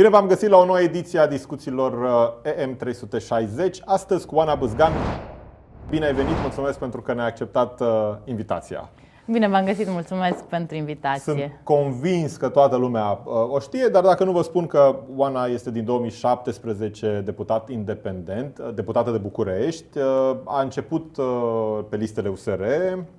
Bine v-am găsit la o nouă ediție a discuțiilor uh, EM360. Astăzi cu Oana Băzgan. Bine ai venit, mulțumesc pentru că ne-ai acceptat uh, invitația. Bine v-am găsit, mulțumesc pentru invitație. Sunt convins că toată lumea uh, o știe, dar dacă nu vă spun că Oana este din 2017 deputat independent, uh, deputată de București, uh, a început uh, pe listele USR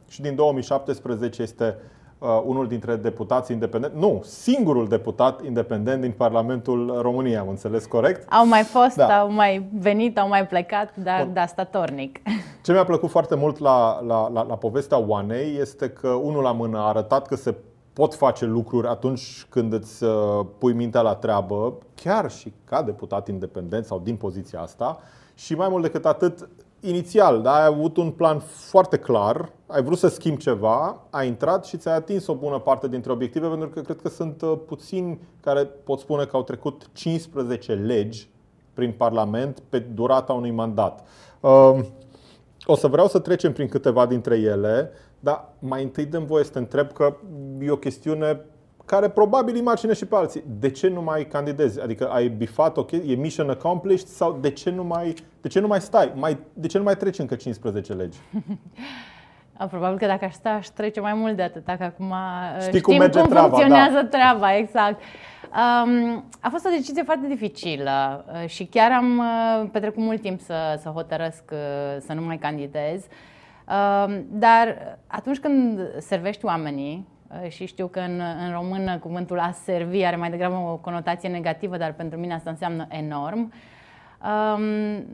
și din 2017 este uh, unul dintre deputații independenți, nu, singurul deputat independent din Parlamentul României, am înțeles corect? Au mai fost, Da. au mai venit, au mai plecat, dar Bun. da, statornic. Ce mi-a plăcut foarte mult la, la, la, la povestea Oanei este că unul la mână a arătat că se pot face lucruri atunci când îți uh, pui mintea la treabă, chiar și ca deputat independent sau din poziția asta. Și mai mult decât atât, inițial, da, ai avut un plan foarte clar, ai vrut să schimbi ceva, ai intrat și ți-ai atins o bună parte dintre obiective, pentru că cred că sunt uh, puțini care pot spune că au trecut 15 legi prin Parlament pe durata unui mandat. Uh, o să vreau să trecem prin câteva dintre ele, dar mai întâi dăm voie să te întreb că e o chestiune care probabil imagine și pe alții. De ce nu mai candidezi? Adică ai bifat, ok, e mission accomplished sau de ce nu mai, de ce nu mai stai? Mai, de ce nu mai treci încă 15 legi? A, Probabil că dacă aș sta, aș trece mai mult de atât, că acum uh, Știi știm cum merge cum treaba, funcționează da. treaba, exact. Um, a fost o decizie foarte dificilă uh, și chiar am uh, petrecut mult timp să, să hotărăsc uh, să nu mai candidez. Um, dar atunci când servești oamenii, uh, și știu că în, în română cuvântul a servi are mai degrabă o conotație negativă, dar pentru mine asta înseamnă enorm. Um,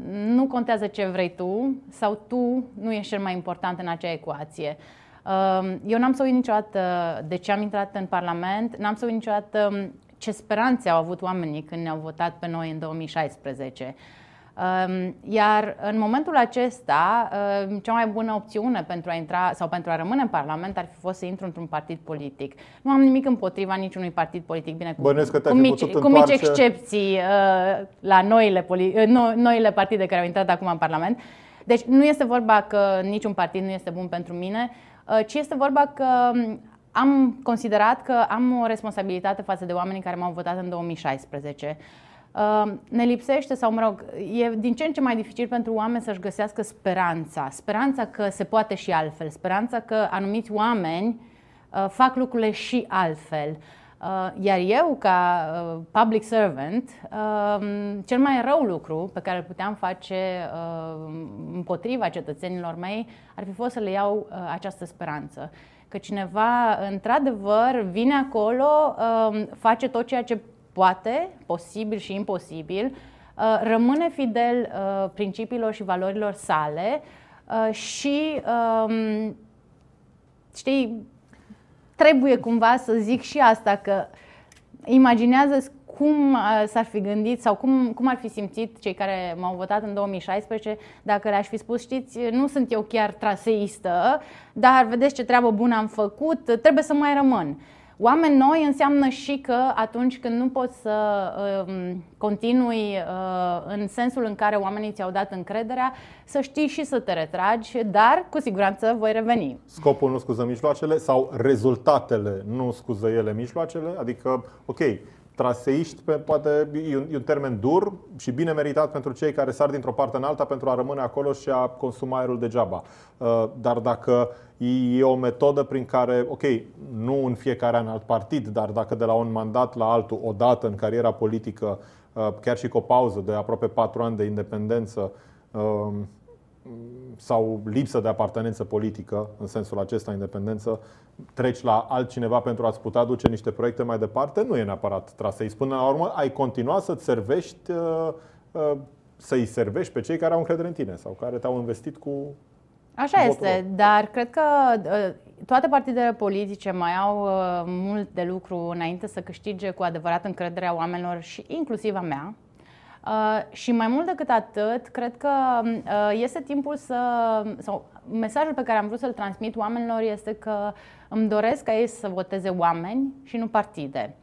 nu contează ce vrei tu sau tu nu ești cel mai important în acea ecuație. Um, eu n-am să uit niciodată de ce am intrat în Parlament, n-am să uit niciodată um, ce speranțe au avut oamenii când ne-au votat pe noi în 2016. Um, Iar în momentul acesta, um, cea mai bună opțiune pentru a intra sau pentru a rămâne în Parlament ar fi fost să intru într-un partid politic. Nu am nimic împotriva niciunui partid politic, bine, cu, Bănuiesc că te-ai cu, fi mici, putut cu mici întoarce- excepții uh, la noile, poli- uh, no, noile partide care au intrat acum în Parlament. Deci nu este vorba că niciun partid nu este bun pentru mine, uh, ci este vorba că um, am considerat că am o responsabilitate față de oamenii care m-au votat în 2016. Uh, Ne lipsește, sau mă rog, e din ce în ce mai dificil pentru oameni să-și găsească speranța. Speranța că se poate și altfel, speranța că anumiți oameni uh, fac lucrurile și altfel. Uh, Iar eu, ca uh, public servant, uh, cel mai rău lucru pe care îl puteam face uh, împotriva cetățenilor mei ar fi fost să le iau uh, această speranță. Că cineva, într-adevăr, vine acolo, uh, face tot ceea ce poate, posibil și imposibil, uh, rămâne fidel uh, principiilor și valorilor sale uh, și, um, știi, trebuie cumva să zic și asta, că imaginează cum uh, s-ar fi gândit sau cum, cum ar fi simțit cei care m-au votat în 2016 dacă le-aș fi spus, știți, nu sunt eu chiar traseistă, dar vedeți ce treabă bună am făcut, trebuie să mai rămân. Oameni noi înseamnă și că atunci când nu poți să um, continui uh, în sensul în care oamenii ți-au dat încrederea, să știi și să te retragi, dar cu siguranță voi reveni. Scopul nu scuză mijloacele sau rezultatele nu scuză ele mijloacele? Adică, ok, traseiști, pe, poate e un, e un termen dur și bine meritat pentru cei care sar dintr-o parte în alta pentru a rămâne acolo și a consuma aerul degeaba. Uh, Dar dacă e o metodă prin care, ok, nu în fiecare an alt partid, dar dacă de la un mandat la altul, odată în cariera politică, uh, chiar și cu o pauză de aproape patru ani de independență, uh, sau lipsă de apartenență politică, în sensul acesta, independență, treci la altcineva pentru a-ți putea duce niște proiecte mai departe, nu e neapărat traseism. Până la urmă, ai continua să-ți servești, uh, uh, să-i servești pe cei care au încredere în tine sau care te-au investit cu Așa votul este, lor. dar cred că uh, toate partidele politice mai au uh, mult de lucru înainte să câștige cu adevărat încrederea oamenilor și inclusiv a mea. Uh, și mai mult decât atât, cred că uh, este timpul să. sau mesajul pe care am vrut să-l transmit oamenilor este că îmi doresc ca ei să voteze oameni și nu partide.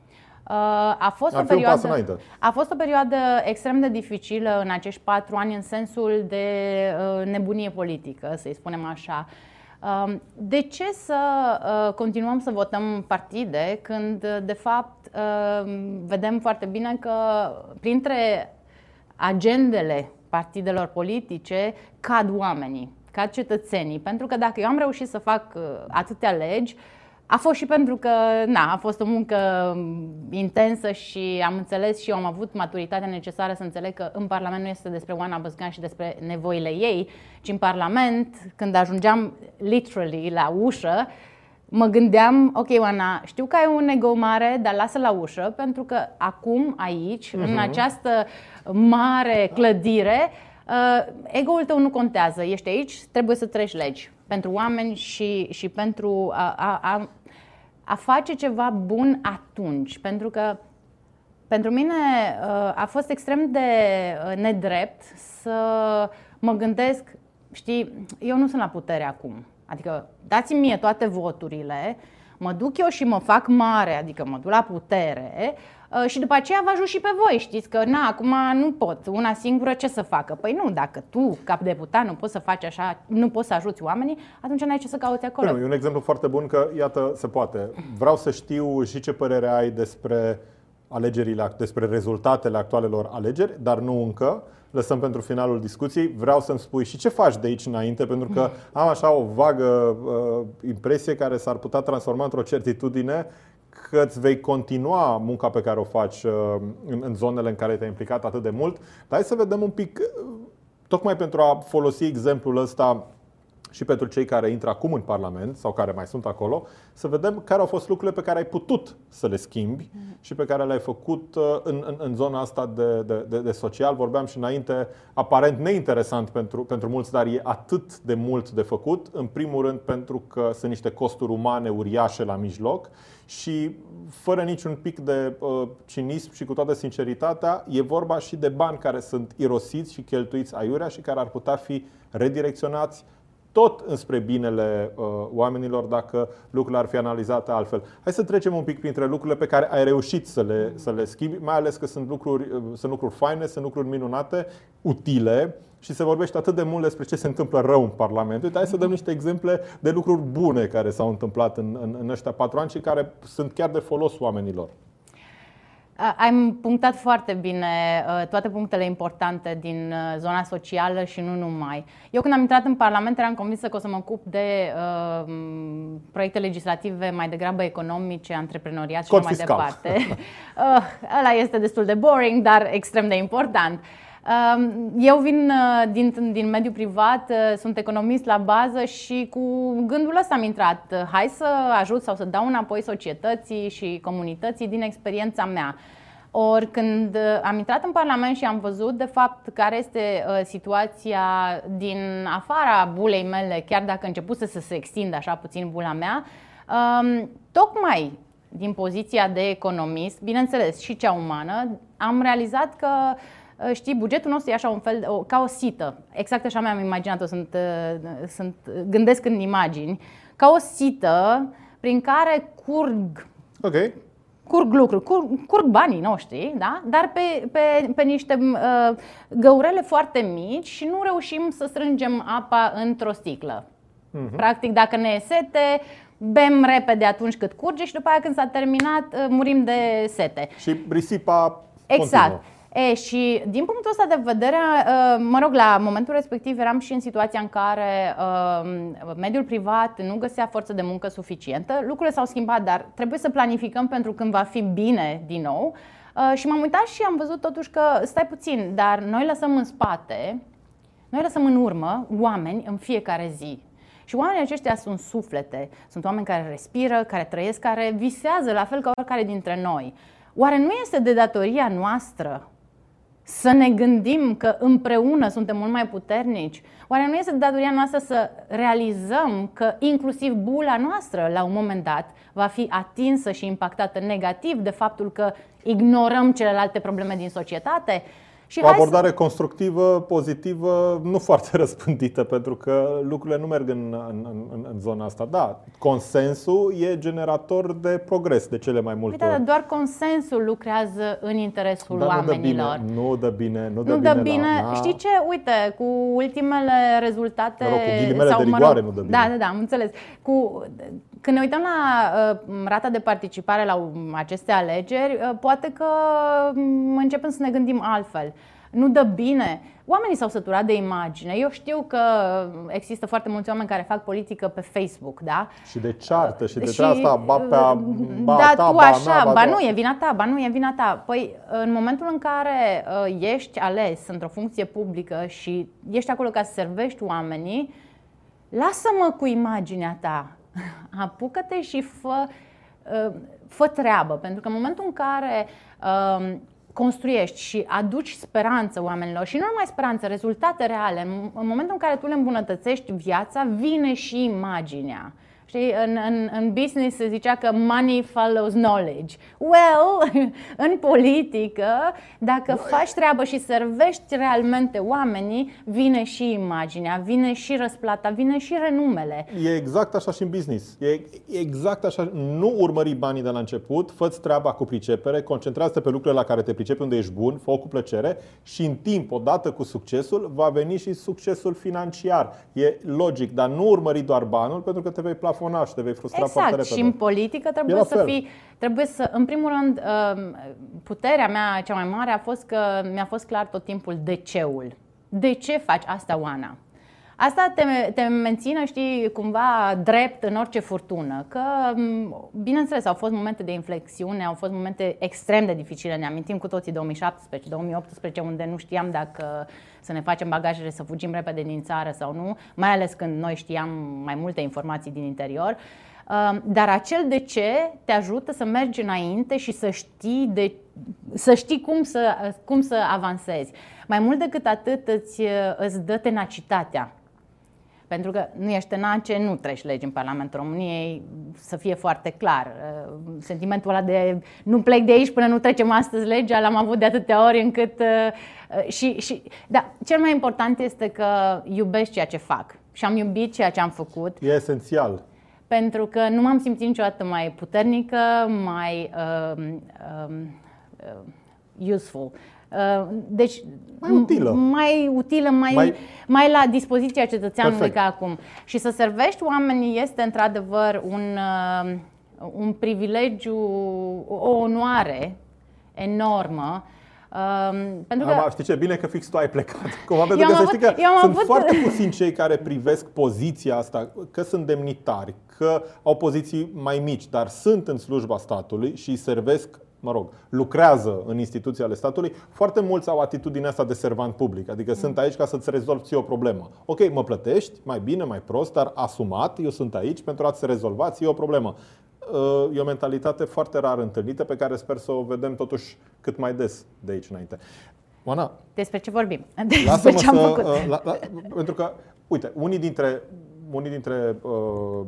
Uh, a fost Ar o fi un pas perioadă, înainte. a fost o perioadă extrem de dificilă în acești patru ani în sensul de uh, nebunie politică, să-i spunem așa. Um, de ce să uh, continuăm să votăm partide când, de fapt, uh, vedem foarte bine că printre agendele partidelor politice cad oamenii, cad cetățenii? Pentru că dacă eu am reușit să fac uh, atâtea legi, a fost și pentru că na, a fost o muncă intensă și am înțeles și eu am avut maturitatea necesară să înțeleg că în Parlament nu este despre Oana Băscan și despre nevoile ei, ci în Parlament, când ajungeam literally la ușă, mă gândeam, ok, Oana, știu că ai un ego mare, dar lasă la ușă, pentru că acum, aici, uh-huh. în mhm. această mare clădire, uh, ego-ul tău nu contează. Ești aici, trebuie să treci legi pentru oameni și, și pentru a, a, a, a face ceva bun atunci. Pentru că pentru mine uh, a fost extrem de uh, nedrept să mă gândesc, știi, eu nu sunt la putere acum. Adică dați-mi mie toate voturile, mă duc eu și mă fac mare, adică mă duc la putere Uh, și după aceea vă ajut și pe voi. Știți că, na, acum nu pot, una singură ce să facă? Păi nu, dacă tu, cap deputat, nu poți să faci așa, nu poți să ajuți oamenii, atunci n-ai ce să cauți acolo. Nu, e un exemplu foarte bun că, iată, se poate. Vreau să știu și ce părere ai despre alegerile, despre rezultatele actualelor alegeri, dar nu încă. Lăsăm pentru finalul discuției. Vreau să-mi spui și ce faci de aici înainte, pentru că am așa o vagă uh, impresie care s-ar putea transforma într-o certitudine că îți vei continua munca pe care o faci uh, în, în zonele în care te-ai implicat atât de mult. Dar hai să vedem un pic, uh, tocmai pentru a folosi exemplul ăsta și pentru cei care intră acum în Parlament sau care mai sunt acolo, să vedem care au fost lucrurile pe care ai putut să le schimbi și pe care le-ai făcut uh, în, în, în zona asta de, de, de, de social. Vorbeam și înainte, aparent neinteresant pentru, pentru mulți, dar e atât de mult de făcut. În primul rând pentru că sunt niște costuri umane uriașe la mijloc și fără niciun pic de uh, cinism și cu toată sinceritatea, e vorba și de bani care sunt irosiți și cheltuiți aiurea și care ar putea fi redirecționați tot înspre binele uh, oamenilor dacă lucrurile ar fi analizate altfel. Hai să trecem un pic printre lucrurile pe care ai reușit să le, să le schimbi, mai ales că sunt lucruri, uh, sunt lucruri faine, sunt lucruri minunate, utile și se vorbește atât de mult despre ce se întâmplă rău în Parlament. Uite, hai să dăm niște exemple de lucruri bune care s-au întâmplat în, în, în ăștia patru ani și care sunt chiar de folos oamenilor. Am punctat foarte bine uh, toate punctele importante din uh, zona socială și nu numai. Eu când am intrat în Parlament eram convinsă că o să mă ocup de uh, proiecte legislative mai degrabă economice, antreprenoriat și Cod mai fiscal. departe. uh, ăla este destul de boring, dar extrem de important. Uh, eu vin uh, din, din mediul privat, uh, sunt economist la bază și cu gândul ăsta am intrat. Hai să ajut sau să dau înapoi societății și comunității din experiența mea. Ori când uh, am intrat în Parlament și am văzut de fapt care este situația din afara bulei mele, chiar dacă început să se extindă așa puțin bula mea, um, tocmai din poziția de economist, bineînțeles și cea umană, am realizat că Uh, știi, bugetul nostru e așa un fel, o, ca o sită. Exact așa mi-am imaginat-o, sunt, uh, sunt, gândesc în imagini. Ca o sită prin care curg okay. curg lucruri, curg, curg banii noștri, da? dar pe, pe, pe niște uh, găurele foarte mici și nu reușim să strângem apa într-o sticlă. Uh-huh. Practic, dacă ne e sete, bem repede atunci cât curge și după aia când s-a terminat, uh, murim de sete. Și risipa Exact. Continuă. E, și din punctul ăsta de vedere, uh, mă rog, la momentul respectiv eram și în situația în care uh, mediul privat nu găsea forță de muncă suficientă. Lucrurile s-au schimbat, dar trebuie să planificăm pentru când va fi bine din nou. Uh, și m-am uitat și am văzut totuși că, stai puțin, dar noi lăsăm în spate, noi lăsăm în urmă oameni în fiecare zi. Și oamenii aceștia sunt suflete, sunt oameni care respiră, care trăiesc, care visează la fel ca oricare dintre noi. Oare nu este de datoria noastră să ne gândim că împreună suntem mult mai puternici? Oare nu este datoria noastră să realizăm că inclusiv bula noastră, la un moment dat, va fi atinsă și impactată negativ de faptul că ignorăm celelalte probleme din societate? Și o abordare să... constructivă, pozitivă, nu foarte răspândită, pentru că lucrurile nu merg în, în, în, în zona asta. Da, consensul e generator de progres de cele mai multe Uite, ori. Doar consensul lucrează în interesul Dar oamenilor. Nu dă bine, nu dă nu bine. Dă bine. La, Știi ce? Uite, cu ultimele rezultate. Mă rog, cu ghilimele sau, de rigoare mă rog, nu dă bine. Da, da, da, am înțeles. Cu, când ne uităm la uh, rata de participare la aceste alegeri, uh, poate că um, începem să ne gândim altfel. Nu dă bine. Oamenii s-au săturat de imagine. Eu știu că există foarte mulți oameni care fac politică pe Facebook, da? Și de ceartă și de și, asta, ba pe a, ba da, ta, tu ba așa, mea, ba, ba nu, e vina ta, ba nu, e vina ta. Păi, în momentul în care uh, ești ales într-o funcție publică și ești acolo ca să servești oamenii, lasă-mă cu imaginea ta. Apucă-te și fă, uh, fă treabă. Pentru că în momentul în care uh, construiești și aduci speranță oamenilor și nu numai speranță, rezultate reale, în momentul în care tu le îmbunătățești viața, vine și imaginea. Știi, în, în, în business se zicea că money follows knowledge. Well, în politică, dacă faci treabă și servești realmente oamenii, vine și imaginea, vine și răsplata, vine și renumele. E exact așa și în business. E exact așa. Nu urmări banii de la început, fă treaba cu pricepere, concentrează-te pe lucrurile la care te pricepi, unde ești bun, fă cu plăcere și în timp, odată cu succesul, va veni și succesul financiar. E logic, dar nu urmări doar banul pentru că te vei plafona plafona și te vei frustra exact. foarte repede. Și în politică trebuie să fii, trebuie să, în primul rând, um, puterea mea cea mai mare a fost că mi-a fost clar tot timpul de ceul. De ce faci asta, Oana? Asta te, te menține, știi, cumva drept în orice furtună. Că, bineînțeles, au fost momente de inflexiune, au fost momente extrem de dificile. Ne amintim cu toții 2017-2018, unde nu știam dacă să ne facem bagajele, să fugim repede din țară sau nu, mai ales când noi știam mai multe informații din interior. Dar acel de ce te ajută să mergi înainte și să știi, de, să știi cum, să, cum să avansezi. Mai mult decât atât îți, îți dă tenacitatea pentru că nu ești tenace, nu treci legi în Parlamentul României, să fie foarte clar. Uh, sentimentul ăla de nu plec de aici până nu trecem astăzi legea, l-am avut de atâtea ori încât... Uh, uh, și, și, da, cel mai important este că iubesc ceea ce fac și am iubit ceea ce am făcut. E esențial. Pentru că nu m-am simțit niciodată mai puternică, mai uh, uh, uh, useful. Uh, deci, mai utilă, mai, utilă, mai, mai... mai la dispoziția cetățeanului Perfect. ca acum. Și să servești oamenii este într-adevăr un, uh, un privilegiu, o onoare enormă. Um, pentru că... Am, știi ce, bine că fix tu ai plecat. Cum am pentru că avut, să știi că sunt avut... foarte puțini cei care privesc poziția asta, că sunt demnitari, că au poziții mai mici, dar sunt în slujba statului și servesc mă rog, lucrează în instituții ale statului, foarte mulți au atitudinea asta de servant public. Adică mm. sunt aici ca să-ți rezolvi o problemă. Ok, mă plătești, mai bine, mai prost, dar asumat, eu sunt aici pentru a-ți rezolva ție o problemă. Uh, e o mentalitate foarte rar întâlnită pe care sper să o vedem totuși cât mai des de aici înainte. Oana, despre ce vorbim? Despre ce am să, făcut? Uh, la, la, pentru că, uite, unii dintre unii dintre uh,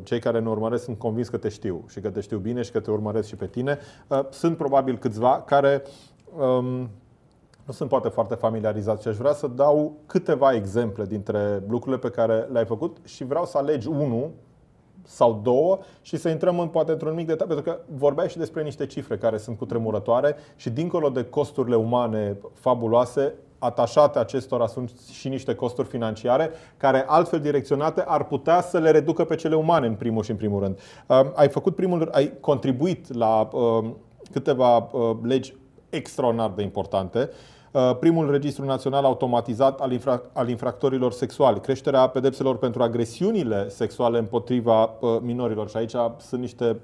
cei care ne urmăresc sunt convins că te știu și că te știu bine și că te urmăresc și pe tine. Uh, sunt probabil câțiva care um, nu sunt poate foarte familiarizați și aș vrea să dau câteva exemple dintre lucrurile pe care le-ai făcut și vreau să alegi unul sau două și să intrăm în, poate într-un mic detaliu, pentru că vorbeai și despre niște cifre care sunt cutremurătoare și dincolo de costurile umane fabuloase, atașate acestora sunt și niște costuri financiare care, altfel direcționate, ar putea să le reducă pe cele umane, în primul și în primul rând. Um, ai făcut primul, ai contribuit la um, câteva uh, legi extraordinar de importante. Uh, primul registru național automatizat al, infra- al infractorilor sexuali, creșterea pedepselor pentru agresiunile sexuale împotriva uh, minorilor. Și aici sunt niște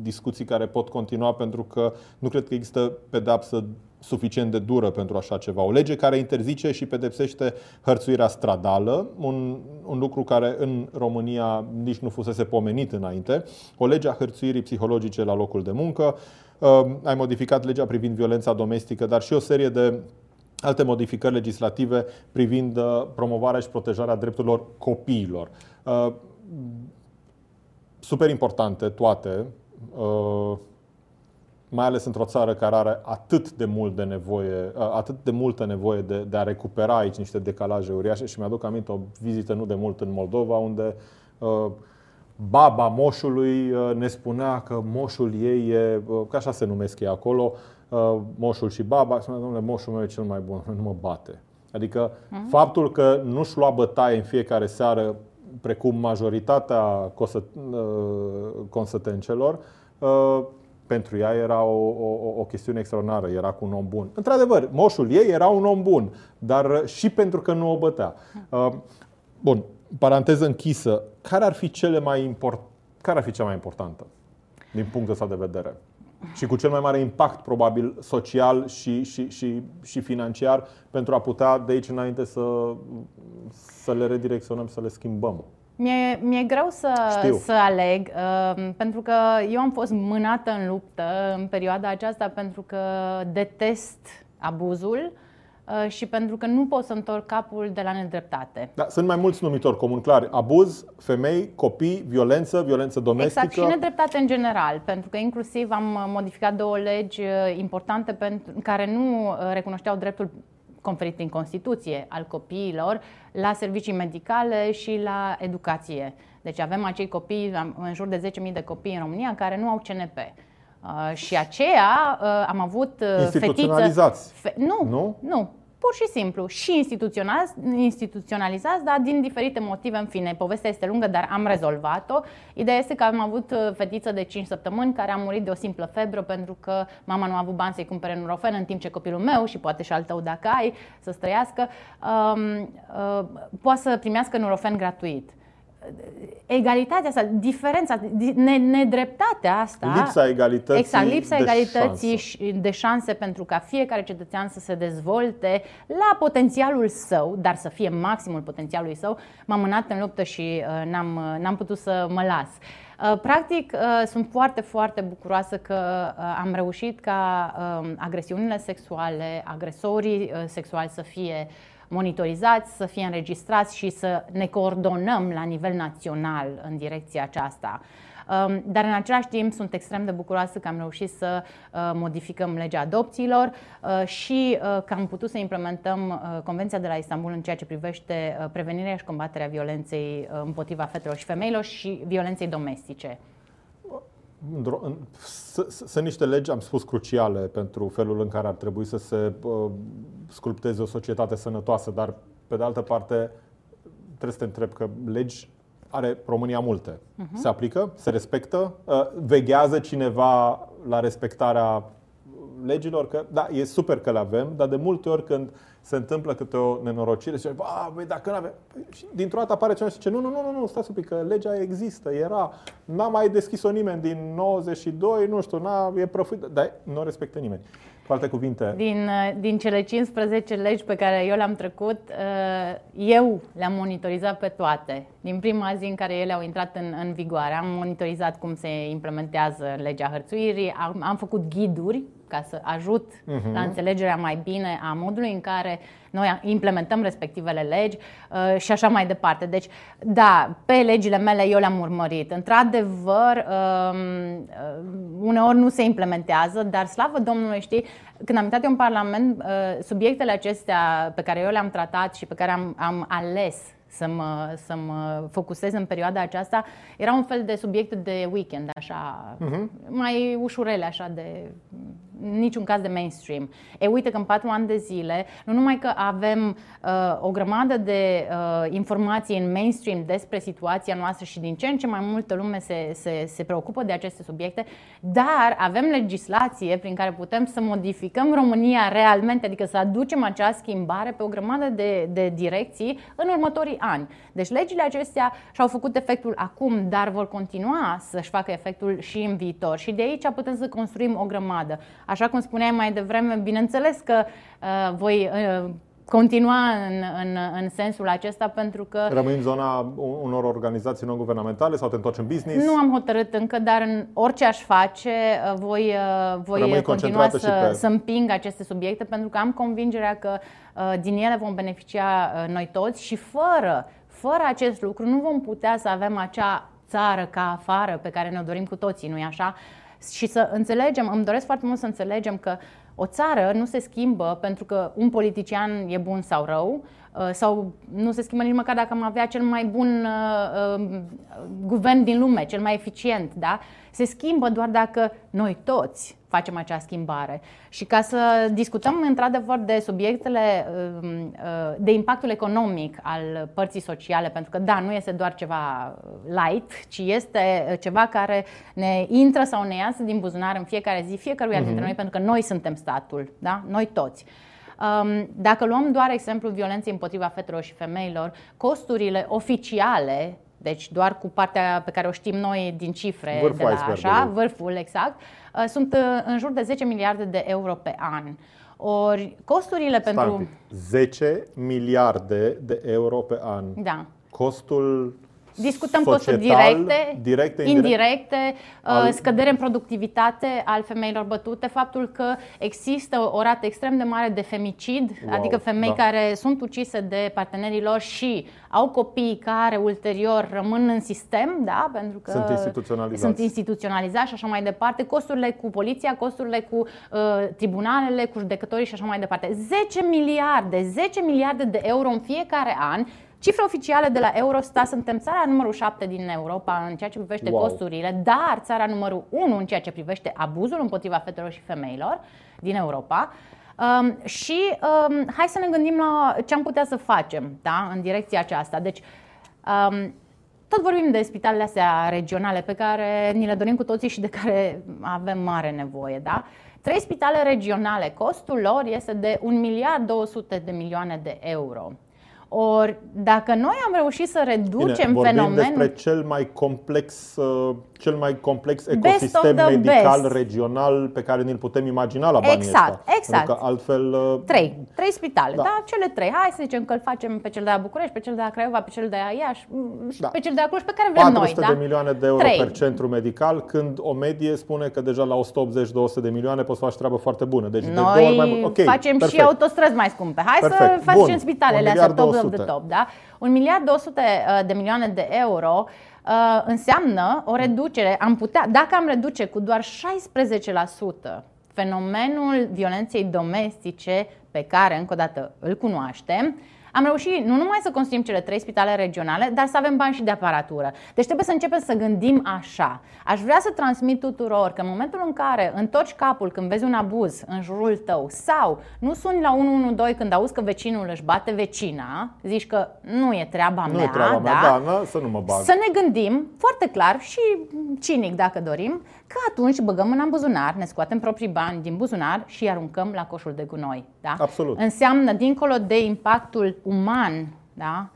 discuții care pot continua pentru că nu cred că există pedepsă suficient de dură pentru așa ceva. O lege care interzice și pedepsește hărțuirea stradală, un, un lucru care în România nici nu fusese pomenit înainte. O lege a hărțuirii psihologice la locul de muncă. Uh, ai modificat legea privind violența domestică, dar și o serie de alte modificări legislative privind uh, promovarea și protejarea drepturilor copiilor. Uh, super importante toate mai ales într-o țară care are atât de mult de nevoie, atât de multă nevoie de, de a recupera aici niște decalaje uriașe și mi-aduc aminte o vizită nu de mult în Moldova unde uh, baba moșului uh, ne spunea că moșul ei e, uh, că așa se numesc ei acolo, uh, moșul și baba, spunea, domnule, moșul meu e cel mai bun, nu mă bate. Adică uh-huh. faptul că nu-și lua bătaie în fiecare seară, precum majoritatea consătencelor, pentru ea era o, o, o chestiune extraordinară, era cu un om bun. Într-adevăr, moșul ei era un om bun, dar și pentru că nu o bătea. Bun, paranteză închisă, care ar fi cele mai import, care ar fi cea mai importantă din punctul ăsta de vedere? Și cu cel mai mare impact, probabil, social și, și, și, și financiar, pentru a putea de aici înainte să, să le redirecționăm, să le schimbăm. Mi-e, mi-e greu să, să aleg, uh, pentru că eu am fost mânată în luptă în perioada aceasta pentru că detest abuzul. Uh, Uh, și pentru că nu pot să întorc capul de la nedreptate. Da, sunt mai mulți numitori comuni clari. Abuz, femei, copii, violență, violență domestică. Exact, și nedreptate în general, pentru că inclusiv am uh, modificat două legi uh, importante pentru, care nu recunoșteau dreptul conferit prin Constituție al copiilor la servicii medicale și la educație. Deci avem acei copii, în jur de 10.000 de copii în România, care nu au CNP. Uh, și aceea uh, am avut uh, Instituționalizați. Fe- nu, nu, nu pur și simplu și instituționalizați, dar din diferite motive, în fine, povestea este lungă, dar am rezolvat-o. Ideea este că am avut uh, fetiță de 5 săptămâni care a murit de o simplă febră pentru că mama nu a avut bani să-i cumpere nurofen, în timp ce copilul meu și poate și al tău dacă ai să străiască, um, uh, poate să primească nurofen gratuit egalitatea asta, diferența, nedreptatea asta. Lipsa egalității. Exact, lipsa de egalității șanse. de șanse pentru ca fiecare cetățean să se dezvolte la potențialul său, dar să fie maximul potențialului său. M-am mânat în luptă și uh, n-am, uh, n-am putut să mă las. Uh, practic, sunt foarte, foarte bucuroasă că am reușit ca um, agresiunile sexuale, agresorii sexuali să fie monitorizați, să fie înregistrați și să ne coordonăm la nivel național în direcția aceasta. Um, dar în același timp sunt extrem de bucuroasă că am reușit să uh, modificăm legea adopțiilor uh, și uh, că am putut să implementăm Convenția de la Istanbul în ceea ce privește prevenirea și combaterea violenței împotriva fetelor și femeilor și violenței domestice. Sunt niște legi, am spus, cruciale pentru felul în care ar trebui să se sculpteze o societate sănătoasă, dar pe de altă parte trebuie să te întreb că legi are România multe. Uh-huh. Se aplică? Se respectă? Uh, veghează cineva la respectarea legilor? Că, da, e super că le avem, dar de multe ori când se întâmplă câte o nenorocire, zice, ba, băi, dacă nu avem... Păi, și dintr-o dată apare cineva și zice, nu, nu, nu, nu, stați un pic, că legea există, era, n-a mai deschis-o nimeni din 92, nu știu, n-a, e prăfuit, dar nu respectă nimeni. Cu alte cuvinte. Din, din cele 15 legi pe care eu le-am trecut, uh, eu le-am monitorizat pe toate. Din prima zi în care ele au intrat în, în vigoare, am monitorizat cum se implementează legea hărțuirii, am, am făcut ghiduri ca să ajut uh-huh. la înțelegerea mai bine a modului în care noi implementăm respectivele legi uh, și așa mai departe. Deci, da, pe legile mele eu le-am urmărit. Într-adevăr, um, uh, uneori nu se implementează, dar slavă Domnului, știi, când am intrat eu în Parlament, uh, subiectele acestea pe care eu le-am tratat și pe care am, am ales să mă, să mă focusez în perioada aceasta, era un fel de subiect de weekend, așa, uh-huh. mai ușurele, așa, de niciun caz de mainstream. E uite că în patru ani de zile, nu numai că avem uh, o grămadă de uh, informații în mainstream despre situația noastră și din ce în ce mai multă lume se, se, se preocupă de aceste subiecte, dar avem legislație prin care putem să modificăm România realmente, adică să aducem acea schimbare pe o grămadă de, de direcții în următorii ani. Deci legile acestea și-au făcut efectul acum, dar vor continua să-și facă efectul și în viitor. Și de aici putem să construim o grămadă. Așa cum spuneai mai devreme, bineînțeles că uh, voi uh, continua în, în, în sensul acesta pentru că... Rămâi în zona unor organizații non-guvernamentale sau te întorci în business? Nu am hotărât încă, dar în orice aș face, uh, voi, uh, voi continua să, pe... să împing aceste subiecte pentru că am convingerea că uh, din ele vom beneficia noi toți și fără, fără acest lucru nu vom putea să avem acea țară ca afară pe care ne-o dorim cu toții, nu-i așa? și să înțelegem, îmi doresc foarte mult să înțelegem că o țară nu se schimbă pentru că un politician e bun sau rău, uh, sau nu se schimbă nici măcar dacă am avea cel mai bun uh, uh, guvern din lume, cel mai eficient, da? Se schimbă doar dacă noi toți facem acea schimbare. Și ca să discutăm într-adevăr de subiectele, um, uh, de impactul economic al părții sociale, pentru că da, nu este doar ceva light, ci este ceva care ne intră sau ne iasă din buzunar în fiecare zi, fiecăruia dintre uh-huh. noi, pentru că noi suntem statul, da? noi toți. Um, dacă luăm doar exemplul violenței împotriva fetelor și femeilor, costurile oficiale deci doar cu partea pe care o știm noi din cifre vârful de la așa, vârful exact, uh, sunt uh, în jur de 10 miliarde de euro pe an. Ori costurile Stai pentru 10 miliarde de euro pe an. Da. Costul Discutăm societal, costuri directe, directe indirecte, al... al... scădere în productivitate al femeilor bătute, faptul că există o rată extrem de mare de femicid, wow, adică femei da. care sunt ucise de partenerii lor și au copii care ulterior rămân în sistem, da, pentru că sunt instituționalizați, sunt instituționalizați și așa mai departe, costurile cu poliția, costurile cu uh, tribunalele, cu judecătorii și așa mai departe. 10 miliarde, 10 miliarde de euro în fiecare an Cifre oficiale de la Eurostat, suntem țara numărul 7 din Europa în ceea ce privește wow. costurile, dar țara numărul 1 în ceea ce privește abuzul împotriva fetelor și femeilor din Europa. Um, și um, hai să ne gândim la ce am putea să facem da, în direcția aceasta. Deci, um, tot vorbim de spitalele astea regionale pe care ni le dorim cu toții și de care avem mare nevoie. Da? Trei spitale regionale, costul lor este de 1 miliard 200 de milioane de euro. Ori dacă noi am reușit să reducem Bine, fenomenul despre cel mai complex uh, cel mai complex ecosistem medical best. regional pe care ni-l putem imagina la banii exact, ăsta. Exact, că altfel... Uh, trei. Trei spitale, da. da. Cele trei. Hai să zicem că îl facem pe cel de la București, pe cel de la Craiova, pe cel de la Iași mm, și da. pe cel de la Cluj, pe care vrem 400 noi. de da? milioane de euro trei. per centru medical, când o medie spune că deja la 180-200 de milioane poți face treabă foarte bună. Deci noi de două ori mai mult. Okay, facem perfect. și autostrăzi mai scumpe. Hai perfect. să facem spitalele astea top of the top. Da? Un miliard 200 uh, de milioane de euro uh, înseamnă o reducere, am putea, dacă am reduce cu doar 16% fenomenul violenței domestice pe care, încă o dată, îl cunoaștem, am reușit nu numai să construim cele trei spitale regionale, dar să avem bani și de aparatură. Deci trebuie să începem să gândim așa. Aș vrea să transmit tuturor că în momentul în care întorci capul când vezi un abuz în jurul tău sau nu suni la 112 când auzi că vecinul își bate vecina, zici că nu e treaba nu mea, e treaba da? mea, da, na, să nu mă bag. Să ne gândim foarte clar și cinic dacă dorim, că atunci băgăm în buzunar, ne scoatem proprii bani din buzunar și îi aruncăm la coșul de gunoi. Da? Absolut. Înseamnă, dincolo de impactul uman, da?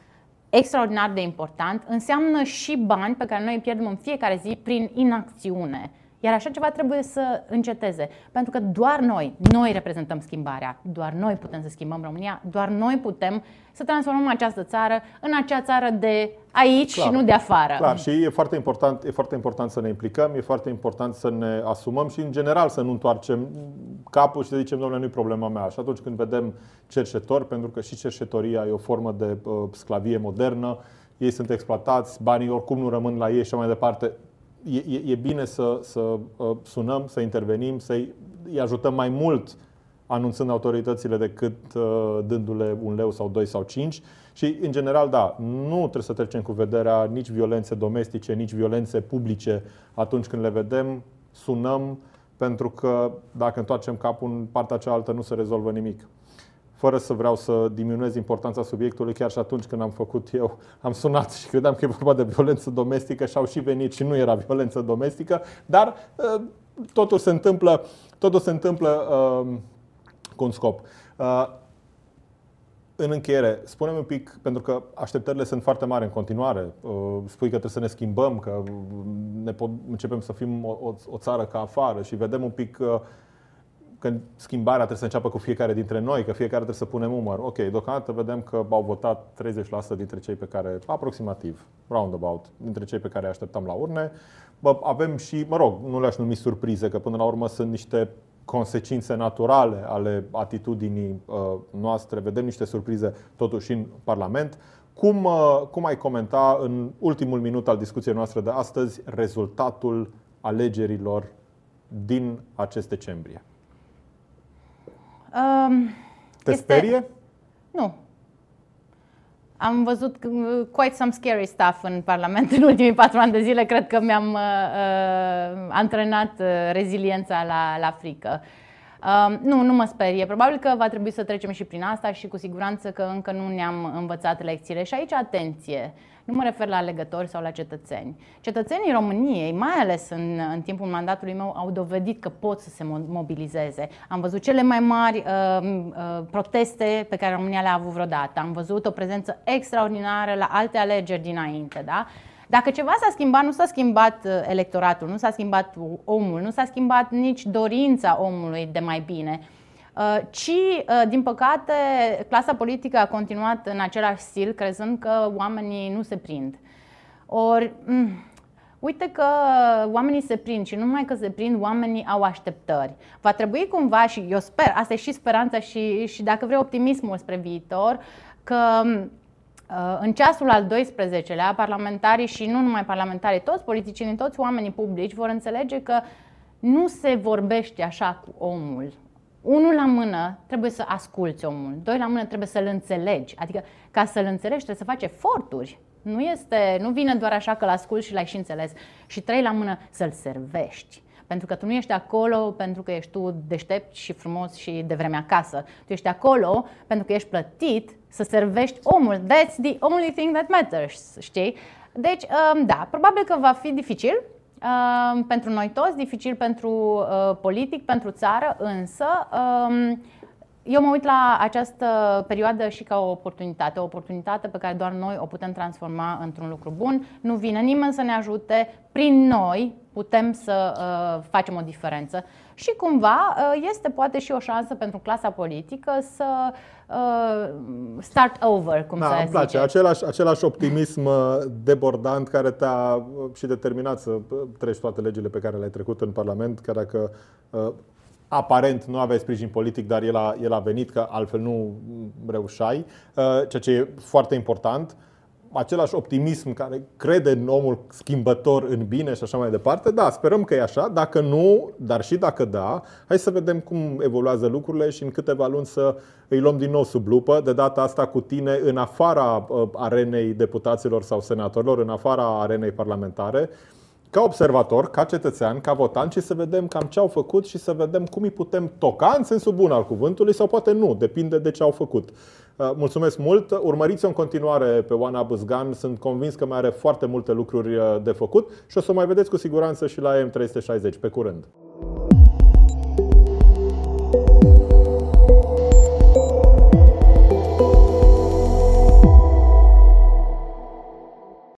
extraordinar de important, înseamnă și bani pe care noi îi pierdem în fiecare zi prin inacțiune. Iar așa ceva trebuie să înceteze. Pentru că doar noi, noi reprezentăm schimbarea, doar noi putem să schimbăm România, doar noi putem să transformăm această țară în acea țară de aici clar, și nu de afară. Clar, și e foarte, important, e foarte important să ne implicăm, e foarte important să ne asumăm și în general să nu întoarcem capul și să zicem, domnule, nu e problema mea. Și atunci când vedem cerșetori, pentru că și cerșetoria e o formă de uh, sclavie modernă, ei sunt exploatați, banii oricum nu rămân la ei și mai departe e, e bine să, să uh, sunăm, să intervenim, să-i ajutăm mai mult anunțând autoritățile decât uh, dându-le un leu sau doi sau cinci. Și, în general, da, nu trebuie să trecem cu vederea nici violențe domestice, nici violențe publice atunci când le vedem, sunăm, pentru că dacă întoarcem capul în partea cealaltă nu se rezolvă nimic fără să vreau să diminuez importanța subiectului, chiar și atunci când am făcut eu, am sunat și credeam că e vorba de violență domestică și au și venit și nu era violență domestică, dar uh, totul se întâmplă, totul se întâmplă uh, cu un scop. Uh, în încheiere, spune un pic, pentru că așteptările sunt foarte mari în continuare. Spui că trebuie să ne schimbăm, că ne pot, începem să fim o, o, o țară ca afară și vedem un pic că schimbarea trebuie să înceapă cu fiecare dintre noi, că fiecare trebuie să punem umăr. Ok, deocamdată vedem că au votat 30% dintre cei pe care, aproximativ, roundabout, dintre cei pe care îi așteptam la urne. Bă, avem și, mă rog, nu le-aș numi surprize, că până la urmă sunt niște consecințe naturale ale atitudinii uh, noastre. Vedem niște surprize totuși în Parlament. Cum, uh, cum ai comenta în ultimul minut al discuției noastre de astăzi rezultatul alegerilor din acest decembrie? Um, Te este... sperie? Nu. Am văzut quite some scary stuff în Parlament în ultimii patru ani de zile. Cred că mi-am uh, uh antrenat uh, reziliența la, la frică. Uh, nu, nu mă sperie. Probabil că va trebui să trecem și prin asta și cu siguranță că încă nu ne-am învățat lecțiile. Și aici, atenție, nu mă refer la alegători sau la cetățeni. Cetățenii României, mai ales în, în timpul mandatului meu, au dovedit că pot să se mobilizeze. Am văzut cele mai mari uh, uh, proteste pe care România le-a avut vreodată. Am văzut o prezență extraordinară la alte alegeri dinainte. Da? Dacă ceva s-a schimbat, nu s-a schimbat uh, electoratul, nu s-a schimbat omul, nu s-a schimbat nici dorința omului de mai bine, uh, ci, uh, din păcate, clasa politică a continuat în același stil, crezând că oamenii nu se prind. Ori, mm, uite că oamenii se prind și nu numai că se prind, oamenii au așteptări. Va trebui cumva, și eu sper, asta e și speranța și, și dacă vrei optimismul spre viitor, că mm, Uh, în ceasul al 12-lea, parlamentarii și nu numai parlamentarii, toți politicienii, toți oamenii publici vor înțelege că nu se vorbește așa cu omul. Unul la mână trebuie să asculți omul, doi la mână trebuie să-l înțelegi. Adică ca să-l înțelegi trebuie să faci eforturi. Nu, este, nu vine doar așa că l asculți și l-ai și înțeles. Și trei la mână să-l servești. Pentru că tu nu ești acolo pentru că ești tu deștept și frumos și de vreme acasă. Tu ești acolo pentru că ești plătit să servești omul. That's the only thing that matters, știi? Deci, um, da, probabil că va fi dificil um, pentru noi toți, dificil pentru uh, politic, pentru țară, însă um, eu mă uit la această perioadă și ca o oportunitate, o oportunitate pe care doar noi o putem transforma într-un lucru bun. Nu vine nimeni să ne ajute, prin noi putem să uh, facem o diferență. Și cumva uh, este poate și o șansă pentru clasa politică să uh, start over, cum da, să îmi place. zice. Același, același optimism uh, debordant care te-a uh, și determinat să uh, treci toate legile pe care le-ai trecut în Parlament, chiar dacă uh, aparent nu aveai sprijin politic, dar el a, el a venit, că altfel nu reușai, ceea ce e foarte important același optimism care crede în omul schimbător, în bine și așa mai departe. Da, sperăm că e așa. Dacă nu, dar și dacă da, hai să vedem cum evoluează lucrurile și în câteva luni să îi luăm din nou sub lupă, de data asta cu tine în afara uh, arenei deputaților sau senatorilor, în afara arenei parlamentare, ca observator, ca cetățean, ca votant și să vedem cam ce au făcut și să vedem cum îi putem toca în sensul bun al cuvântului sau poate nu, depinde de ce au făcut. Uh, mulțumesc mult! Urmăriți-o în continuare pe Oana Buzgan, sunt convins că mai are foarte multe lucruri uh, de făcut și o să mai vedeți cu siguranță și la M360. Pe curând!